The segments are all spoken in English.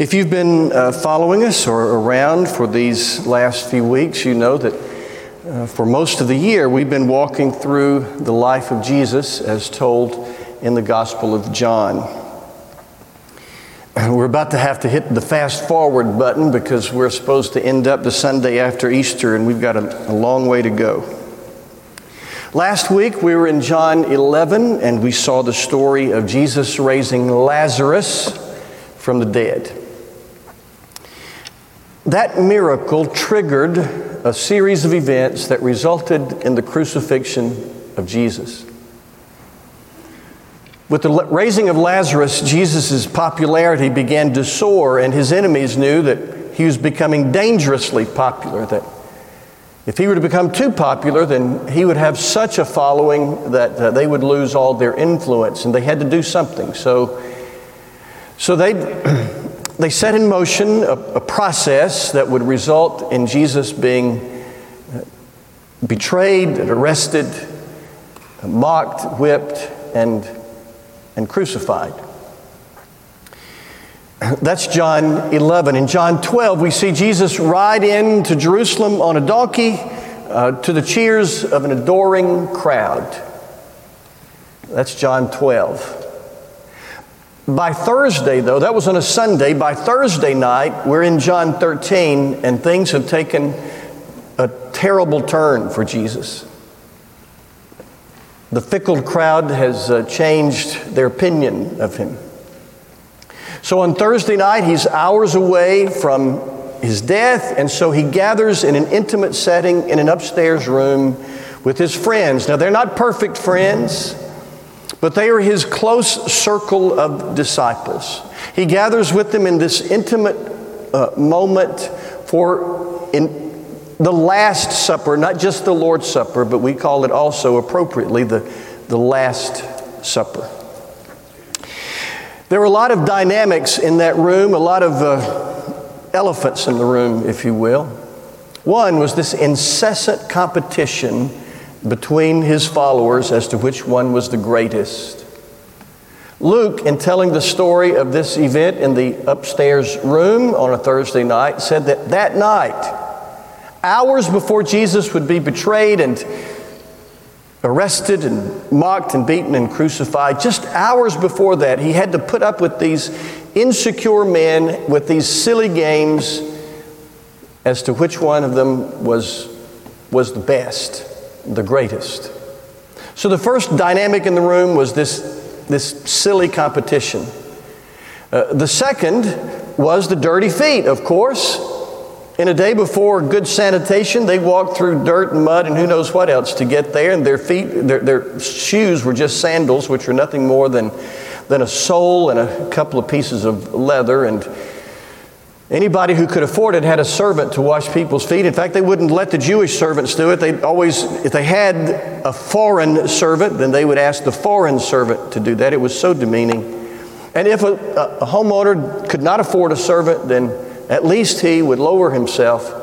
If you've been uh, following us or around for these last few weeks, you know that uh, for most of the year we've been walking through the life of Jesus as told in the Gospel of John. We're about to have to hit the fast forward button because we're supposed to end up the Sunday after Easter and we've got a, a long way to go. Last week we were in John 11 and we saw the story of Jesus raising Lazarus from the dead. That miracle triggered a series of events that resulted in the crucifixion of Jesus. With the raising of Lazarus, Jesus' popularity began to soar, and his enemies knew that he was becoming dangerously popular, that if he were to become too popular, then he would have such a following that uh, they would lose all their influence, and they had to do something. So, so they, they set in motion a, a process that would result in Jesus being uh, betrayed, arrested, mocked, whipped, and, and crucified. That's John 11. In John 12, we see Jesus ride into Jerusalem on a donkey uh, to the cheers of an adoring crowd. That's John 12. By Thursday, though, that was on a Sunday, by Thursday night, we're in John 13, and things have taken a terrible turn for Jesus. The fickle crowd has uh, changed their opinion of him. So on Thursday night, he's hours away from his death, and so he gathers in an intimate setting in an upstairs room with his friends. Now, they're not perfect friends, but they are his close circle of disciples. He gathers with them in this intimate uh, moment for in the Last Supper, not just the Lord's Supper, but we call it also appropriately the, the Last Supper. There were a lot of dynamics in that room, a lot of uh, elephants in the room, if you will. One was this incessant competition between his followers as to which one was the greatest. Luke, in telling the story of this event in the upstairs room on a Thursday night, said that that night, hours before Jesus would be betrayed and arrested and mocked and beaten and crucified. Just hours before that, he had to put up with these insecure men with these silly games as to which one of them was, was the best, the greatest. So the first dynamic in the room was this, this silly competition. Uh, the second was the dirty feet, of course. In a day before good sanitation, they walked through dirt and mud and who knows what else to get there, and their feet, their, their shoes were just sandals, which were nothing more than, than a sole and a couple of pieces of leather. And anybody who could afford it had a servant to wash people's feet. In fact, they wouldn't let the Jewish servants do it. They always, if they had a foreign servant, then they would ask the foreign servant to do that. It was so demeaning. And if a, a homeowner could not afford a servant, then at least he would lower himself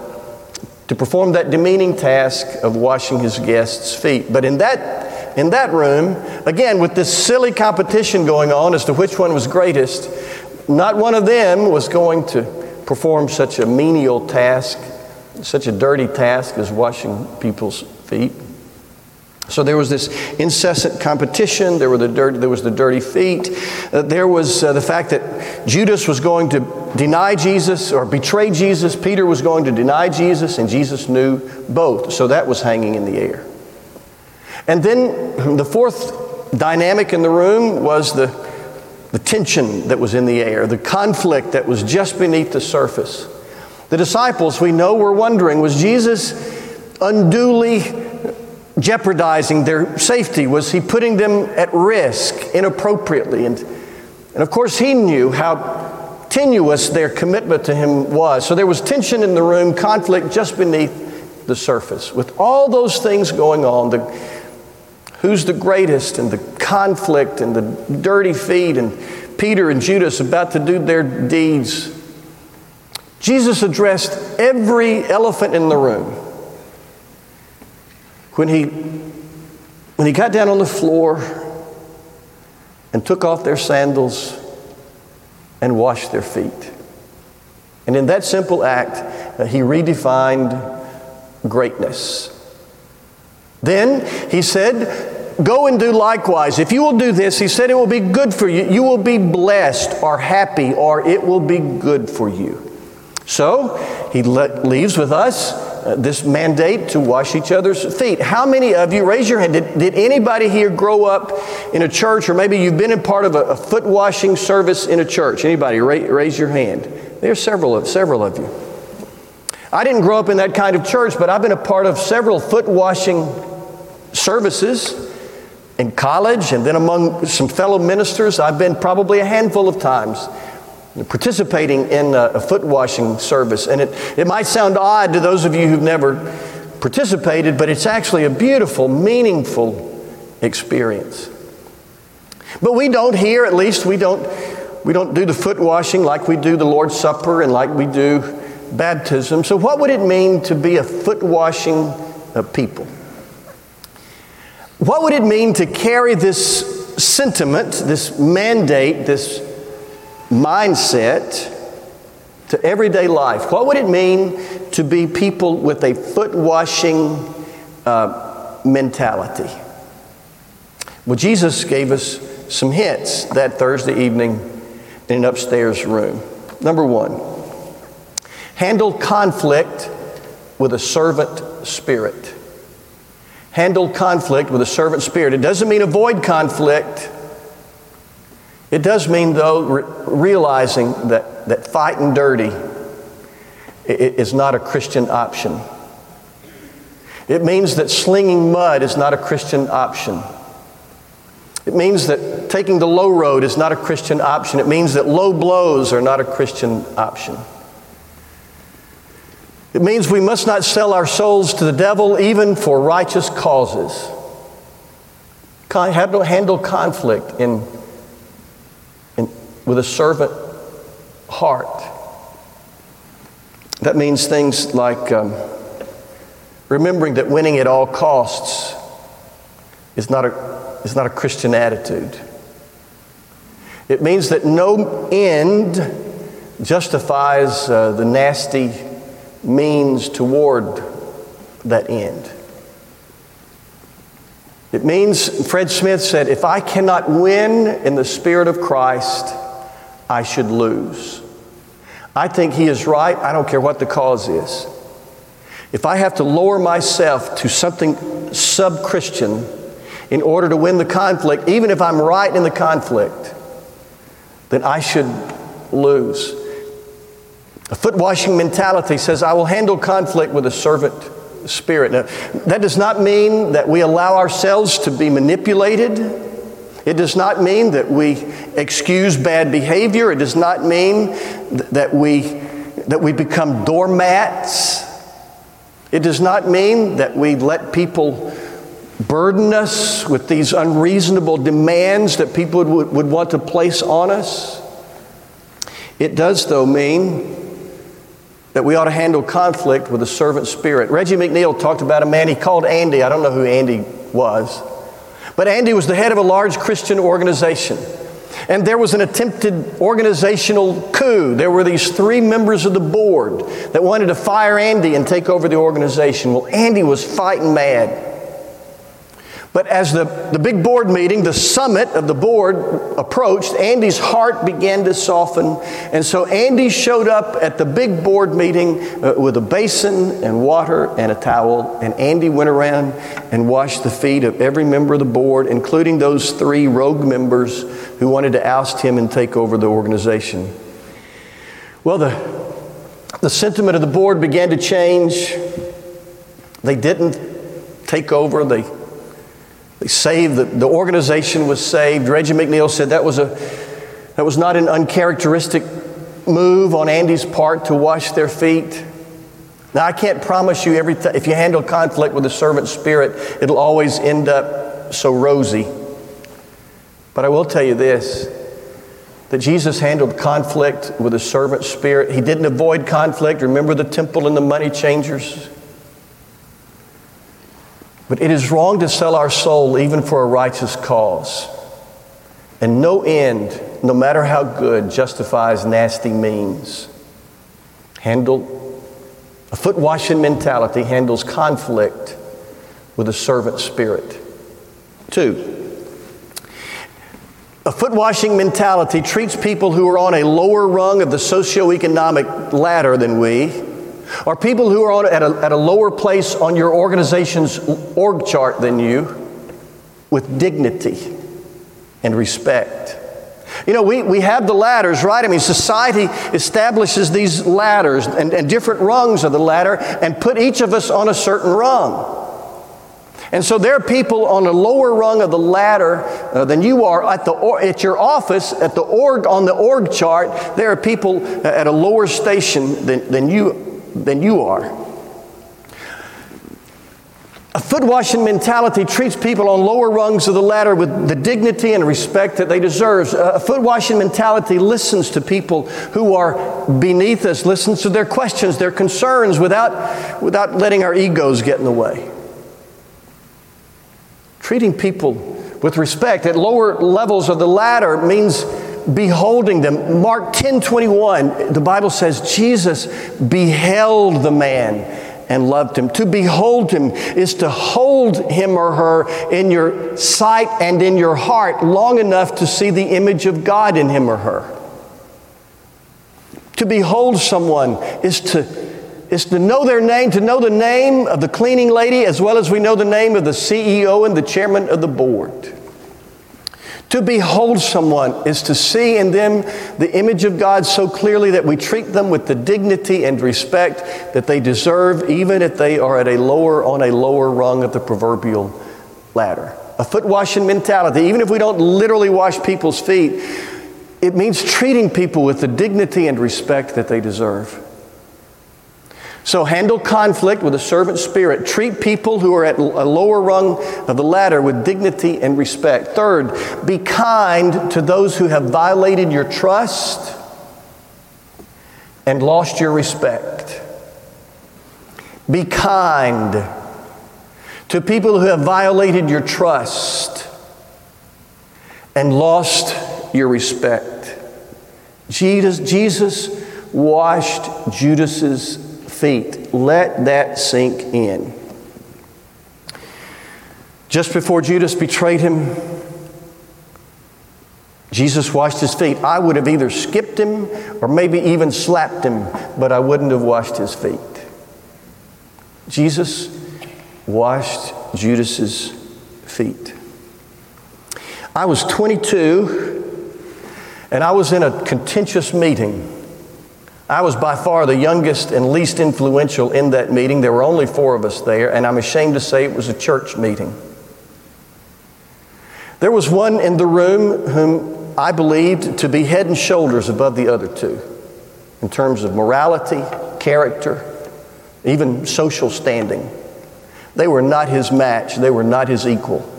to perform that demeaning task of washing his guests' feet. But in that, in that room, again, with this silly competition going on as to which one was greatest, not one of them was going to perform such a menial task, such a dirty task as washing people's feet. So there was this incessant competition. There, were the dirty, there was the dirty feet. Uh, there was uh, the fact that Judas was going to deny Jesus or betray Jesus. Peter was going to deny Jesus, and Jesus knew both. So that was hanging in the air. And then the fourth dynamic in the room was the, the tension that was in the air, the conflict that was just beneath the surface. The disciples, we know, were wondering was Jesus unduly jeopardizing their safety? Was he putting them at risk inappropriately? And, and of course, he knew how tenuous their commitment to him was. So there was tension in the room, conflict just beneath the surface. With all those things going on, the, who's the greatest, and the conflict, and the dirty feet, and Peter and Judas about to do their deeds, Jesus addressed every elephant in the room when he, when he got down on the floor and took off their sandals and washed their feet. And in that simple act, uh, he redefined greatness. Then he said, Go and do likewise. If you will do this, he said, it will be good for you. You will be blessed or happy, or it will be good for you. So he le- leaves with us uh, this mandate to wash each other's feet. How many of you, raise your hand, did, did anybody here grow up in a church, or maybe you've been in part of a, a foot washing service in a church? Anybody, ra- raise your hand. There's several of, several of you. I didn't grow up in that kind of church, but I've been a part of several foot washing services in college and then among some fellow ministers. I've been probably a handful of times participating in a, a foot washing service. And it, it might sound odd to those of you who've never participated, but it's actually a beautiful, meaningful experience. But we don't here, at least, we don't, we don't do the foot washing like we do the Lord's Supper and like we do baptism. So, what would it mean to be a foot washing of people? What would it mean to carry this sentiment, this mandate, this mindset to everyday life? What would it mean to be people with a foot washing uh, mentality? Well, Jesus gave us some hints that Thursday evening in an upstairs room. Number one, handle conflict with a servant spirit handle conflict with a servant spirit. It doesn't mean avoid conflict. It does mean, though, re- realizing that, that fighting dirty is not a Christian option. It means that slinging mud is not a Christian option. It means that taking the low road is not a Christian option. It means that low blows are not a Christian option. It means we must not sell our souls to the devil even for righteous causes. Handle conflict in, in, with a servant heart. That means things like um, remembering that winning at all costs is not, a, is not a Christian attitude. It means that no end justifies uh, the nasty means toward that end. It means, Fred Smith said, if I cannot win in the Spirit of Christ, I should lose. I think he is right. I don't care what the cause is. If I have to lower myself to something sub Christian in order to win the conflict, even if I'm right in the conflict, then I should lose. A foot washing mentality says, I will handle conflict with a servant spirit. Now, that does not mean that we allow ourselves to be manipulated. It does not mean that we excuse bad behavior. It does not mean that we, that we become doormats. It does not mean that we let people burden us with these unreasonable demands that people would, would want to place on us. It does, though, mean that we ought to handle conflict with a servant spirit. Reggie McNeal talked about a man he called Andy. I don't know who Andy was. But Andy was the head of a large Christian organization. And there was an attempted organizational coup. There were these three members of the board that wanted to fire Andy and take over the organization. Well, Andy was fighting mad. But as the, the big board meeting, the summit of the board approached, Andy's heart began to soften. And so Andy showed up at the big board meeting uh, with a basin and water and a towel. And Andy went around and washed the feet of every member of the board, including those three rogue members who wanted to oust him and take over the organization. Well, the, the sentiment of the board began to change. They didn't take over, they they saved, the, the organization was saved. Reggie McNeal said that was, a, that was not an uncharacteristic move on Andy's part to wash their feet. Now, I can't promise you every th- if you handle conflict with a servant spirit, it'll always end up so rosy. But I will tell you this that Jesus handled conflict with a servant spirit. He didn't avoid conflict. Remember the temple and the money changers? But it is wrong to sell our soul even for a righteous cause. And no end, no matter how good, justifies nasty means. handle a foot washing mentality handles conflict with a servant spirit. Two, a foot washing mentality treats people who are on a lower rung of the socioeconomic ladder than we, or people who are on, at, a, at a lower place on your organization's org chart than you, with dignity and respect. You know, we, we have the ladders, right? I mean, society establishes these ladders and, and different rungs of the ladder and put each of us on a certain rung. And so there are people on a lower rung of the ladder uh, than you are at, the, or, at your office, at the org, on the org chart. There are people at a lower station than, than, you, than you are. A foot washing mentality treats people on lower rungs of the ladder with the dignity and respect that they deserve. A foot washing mentality listens to people who are beneath us, listens to their questions, their concerns without, without letting our egos get in the way. Treating people with respect at lower levels of the ladder means beholding them. Mark 10 21, the Bible says Jesus beheld the man and loved him. To behold him is to hold him or her in your sight and in your heart long enough to see the image of God in him or her. To behold someone is to, is to know their name, to know the name of the cleaning lady as well as we know the name of the CEO and the chairman of the board. To behold someone is to see in them the image of God so clearly that we treat them with the dignity and respect that they deserve, even if they are at a lower, on a lower rung of the proverbial ladder. A foot washing mentality, even if we don't literally wash people's feet, it means treating people with the dignity and respect that they deserve. So handle conflict with a servant spirit. Treat people who are at a lower rung of the ladder with dignity and respect. Third, be kind to those who have violated your trust and lost your respect. Be kind to people who have violated your trust and lost your respect. Jesus, Jesus washed Judas's feet. Let that sink in. Just before Judas betrayed him, Jesus washed his feet. I would have either skipped him or maybe even slapped him, but I wouldn't have washed his feet. Jesus washed Judas's feet. I was 22 and I was in a contentious meeting I was by far the youngest and least influential in that meeting. There were only four of us there, and I'm ashamed to say it was a church meeting. There was one in the room whom I believed to be head and shoulders above the other two in terms of morality, character, even social standing. They were not his match, they were not his equal.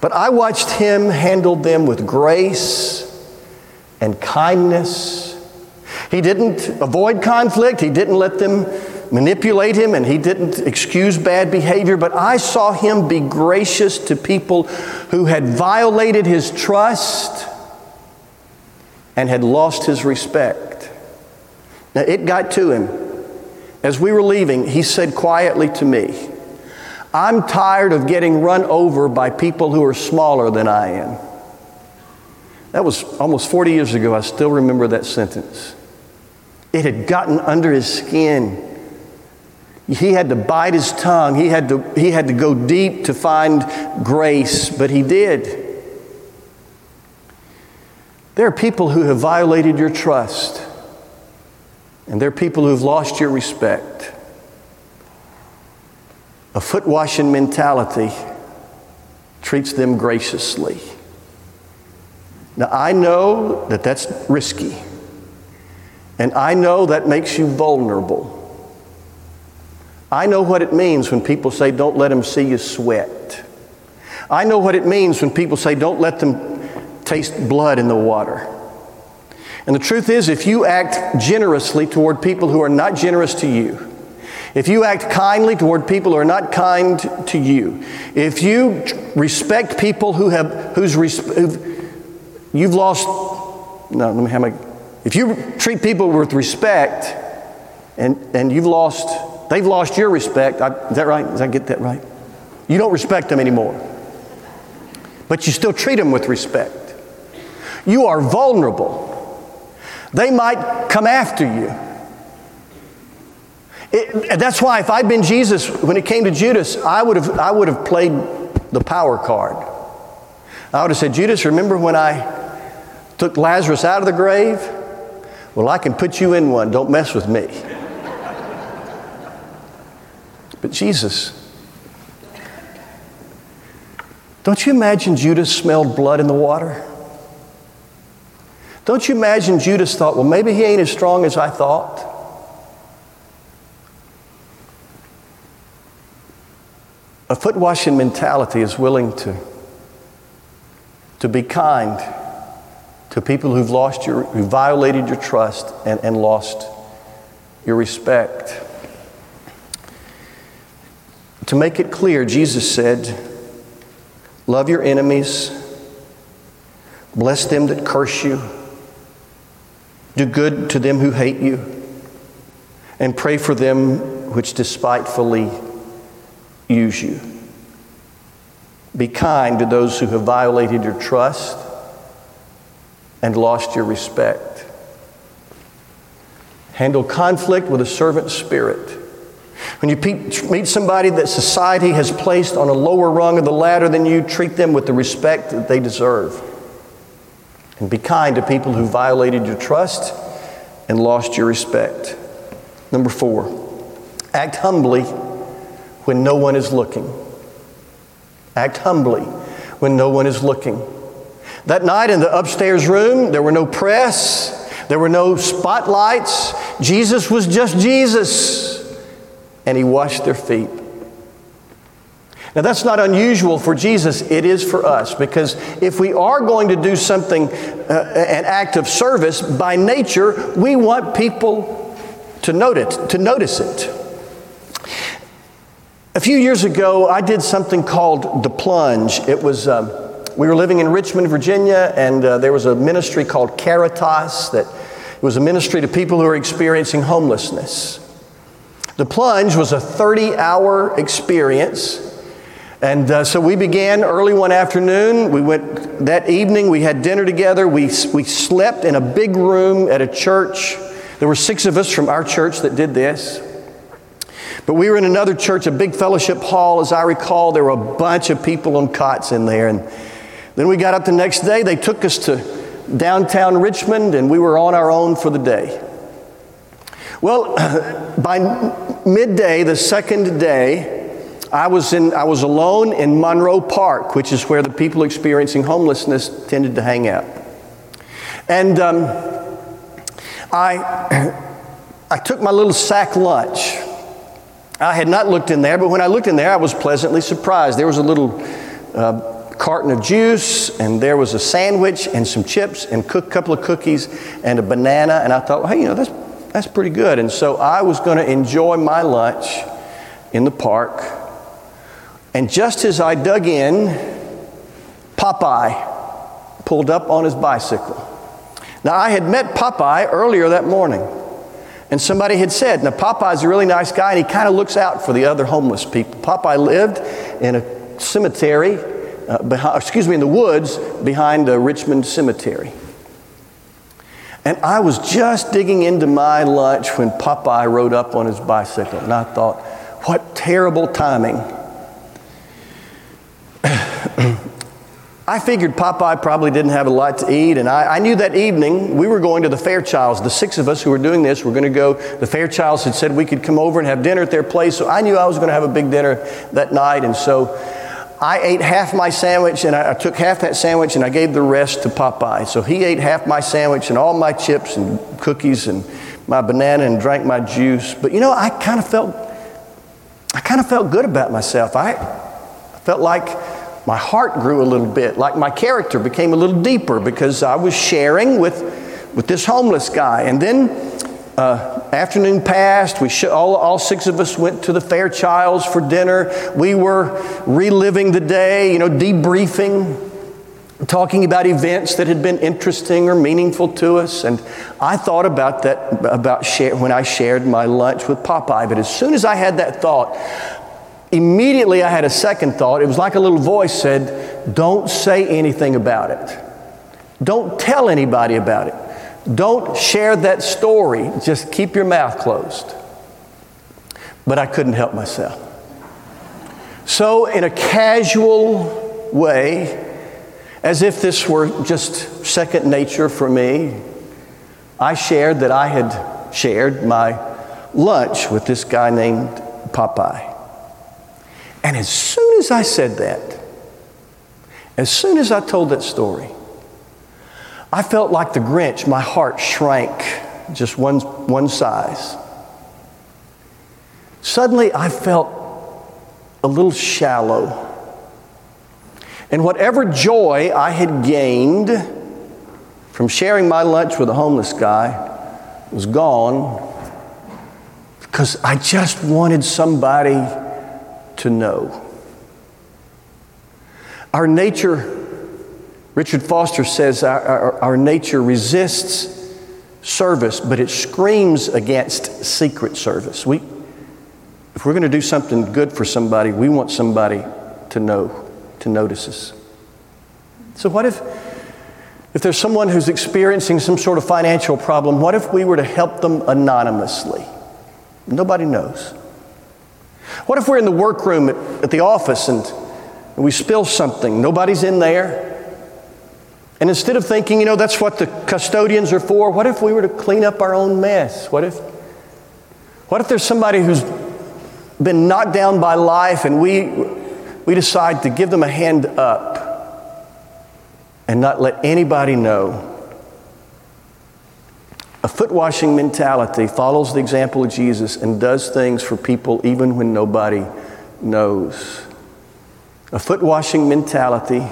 But I watched him handle them with grace and kindness he didn't avoid conflict, he didn't let them manipulate him, and he didn't excuse bad behavior. But I saw him be gracious to people who had violated his trust and had lost his respect. Now, it got to him. As we were leaving, he said quietly to me, I'm tired of getting run over by people who are smaller than I am. That was almost 40 years ago. I still remember that sentence. It had gotten under his skin. He had to bite his tongue. He had to, he had to go deep to find grace, but he did. There are people who have violated your trust, and there are people who have lost your respect. A foot washing mentality treats them graciously. Now, I know that that's risky. And I know that makes you vulnerable. I know what it means when people say, don't let them see you sweat. I know what it means when people say, don't let them taste blood in the water. And the truth is, if you act generously toward people who are not generous to you, if you act kindly toward people who are not kind to you, if you respect people who have, whose, who've, you've lost, no, let me have my, If you treat people with respect and, and you've lost, they've lost your respect, I, is that right? Did I get that right? You don't respect them anymore. But you still treat them with respect. You are vulnerable. They might come after you. It, that's why if I'd been Jesus when it came to Judas, I would have, I would have played the power card. I would have said, Judas, remember when I took Lazarus out of the grave? Well, I can put you in one. Don't mess with me. but Jesus, don't you imagine Judas smelled blood in the water? Don't you imagine Judas thought, well, maybe he ain't as strong as I thought? A foot washing mentality is willing to, to be kind to people who've lost your, who violated your trust and, and lost your respect. To make it clear, Jesus said, Love your enemies, bless them that curse you, do good to them who hate you, and pray for them which despitefully use you. Be kind to those who have violated your trust and lost your respect. Handle conflict with a servant spirit. When you meet somebody that society has placed on a lower rung of the ladder than you, treat them with the respect that they deserve. And be kind to people who violated your trust and lost your respect. Number four, act humbly when no one is looking. Act humbly when no one is looking. That night in the upstairs room, there were no press, there were no spotlights. Jesus was just Jesus, and he washed their feet. Now, that's not unusual for Jesus, it is for us, because if we are going to do something, uh, an act of service, by nature, we want people to note it, to notice it. A few years ago, I did something called The Plunge. It was, um, we were living in Richmond, Virginia, and uh, there was a ministry called Caritas that was a ministry to people who were experiencing homelessness. The Plunge was a 30 hour experience. And uh, so we began early one afternoon. We went that evening, we had dinner together. We, we slept in a big room at a church. There were six of us from our church that did this. But we were in another church, a big fellowship hall, as I recall. There were a bunch of people on cots in there. And then we got up the next day. They took us to downtown Richmond, and we were on our own for the day. Well, by midday, the second day, I was, in, I was alone in Monroe Park, which is where the people experiencing homelessness tended to hang out. And um, I, I took my little sack lunch I had not looked in there, but when I looked in there, I was pleasantly surprised. There was a little uh, carton of juice, and there was a sandwich, and some chips, and a couple of cookies, and a banana. And I thought, well, hey, you know, that's, that's pretty good. And so I was going to enjoy my lunch in the park. And just as I dug in, Popeye pulled up on his bicycle. Now, I had met Popeye earlier that morning. And somebody had said, now Popeye's a really nice guy and he kind of looks out for the other homeless people. Popeye lived in a cemetery, uh, behind, excuse me, in the woods behind the Richmond Cemetery. And I was just digging into my lunch when Popeye rode up on his bicycle. And I thought, what terrible timing. I figured Popeye probably didn't have a lot to eat, and I, I, knew that evening we were going to the Fairchilds. The six of us who were doing this were going to go. The Fairchilds had said we could come over and have dinner at their place, so I knew I was going to have a big dinner that night, and so I ate half my sandwich, and I, I took half that sandwich and I gave the rest to Popeye. So he ate half my sandwich and all my chips and cookies and my banana and drank my juice. But you know, I kind of felt, I kind of felt good about myself. I felt like my heart grew a little bit, like my character became a little deeper because I was sharing with, with this homeless guy. And then uh, afternoon passed. We sh- all, all six of us went to the Fairchilds for dinner. We were reliving the day, you know, debriefing. talking about events that had been interesting or meaningful to us. And I thought about that about share, when I shared my lunch with Popeye. But as soon as I had that thought, immediately I had a second thought. It was like a little voice said, Don't say anything about it. Don't tell anybody about it. Don't share that story. Just keep your mouth closed. But I couldn't help myself. So, in a casual way, as if this were just second nature for me, I shared that I had shared my lunch with this guy named Popeye. And as soon as I said that, as soon as I told that story, I felt like the Grinch. My heart shrank just one, one size. Suddenly, I felt a little shallow. And whatever joy I had gained from sharing my lunch with a homeless guy was gone because I just wanted somebody to know. Our nature Richard Foster says our, our, our, nature resists service, but it screams against secret service. We, if we're going to do something good for somebody, we want somebody to know, to notice us. So, what if, if there's someone who's experiencing some sort of financial problem, what if we were to help them anonymously? Nobody knows. What if we're in the workroom at, at the office and, and we spill something? Nobody's in there. And instead of thinking, you know, that's what the custodians are for, what if we were to clean up our own mess? What if, what if there's somebody who's been knocked down by life and we, we decide to give them a hand up and not let anybody know? A foot washing mentality follows the example of Jesus and does things for people even when nobody knows. A foot washing mentality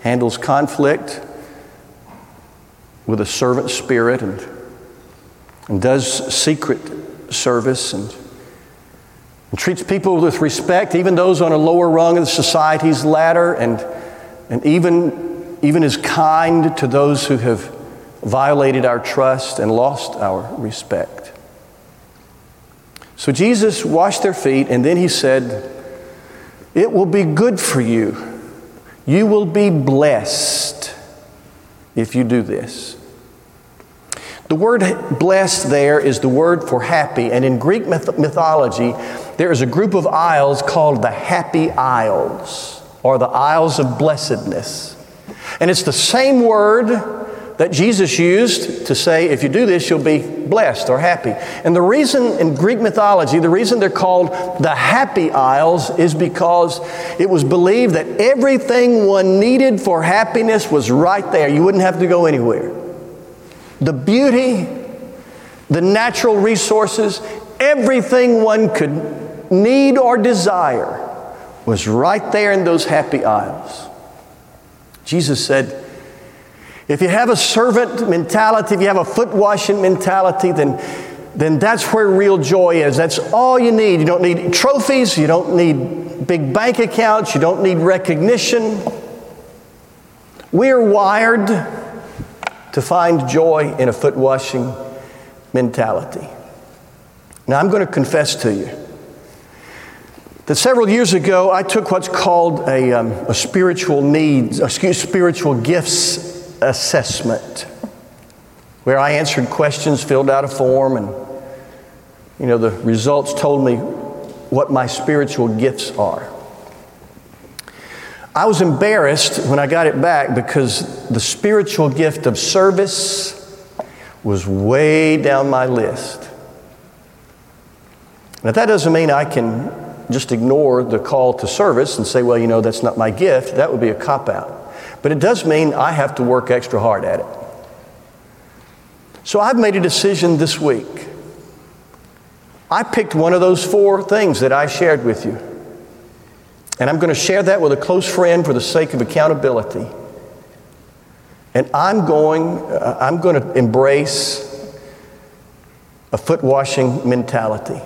handles conflict with a servant spirit and, and does secret service and, and treats people with respect, even those on a lower rung of society's ladder, and, and even, even is kind to those who have violated our trust and lost our respect. So Jesus washed their feet, and then he said, It will be good for you. You will be blessed if you do this. The word blessed there is the word for happy, and in Greek myth- mythology, there is a group of isles called the Happy Isles, or the Isles of Blessedness. And it's the same word that Jesus used to say, if you do this, you'll be blessed or happy. And the reason in Greek mythology, the reason they're called the Happy Isles is because it was believed that everything one needed for happiness was right there. You wouldn't have to go anywhere. The beauty, the natural resources, everything one could need or desire was right there in those happy isles. Jesus said, if you have a servant mentality, if you have a foot washing mentality, then, then that's where real joy is. That's all you need. You don't need trophies, you don't need big bank accounts, you don't need recognition. We're wired to find joy in a foot washing mentality. Now, I'm going to confess to you that several years ago I took what's called a, um, a spiritual needs, excuse, spiritual gifts assessment where I answered questions, filled out a form, and you know, the results told me what my spiritual gifts are. I was embarrassed when I got it back because the spiritual gift of service was way down my list. Now, that doesn't mean I can just ignore the call to service and say, well, you know, that's not my gift. That would be a cop out. But it does mean I have to work extra hard at it. So I've made a decision this week. I picked one of those four things that I shared with you. And I'm going to share that with a close friend for the sake of accountability. And I'm going, uh, I'm going to embrace a foot washing mentality.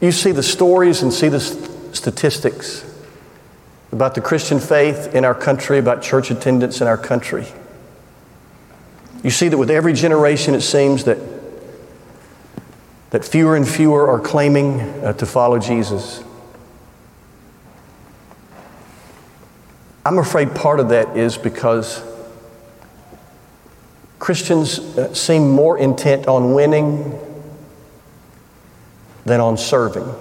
You see the stories and see the statistics about the Christian faith in our country, about church attendance in our country. You see that with every generation, it seems that, that fewer and fewer are claiming uh, to follow Jesus. I'm afraid part of that is because Christians uh, seem more intent on winning than on serving.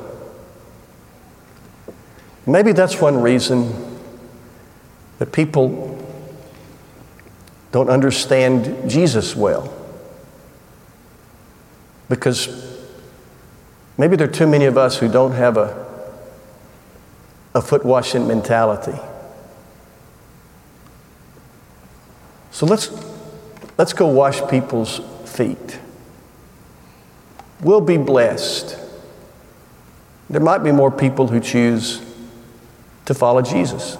Maybe that's one reason that people don't understand Jesus well. Because maybe there are too many of us who don't have a, a foot washing mentality. So let's, let's go wash people's feet. We'll be blessed. There might be more people who choose to follow Jesus.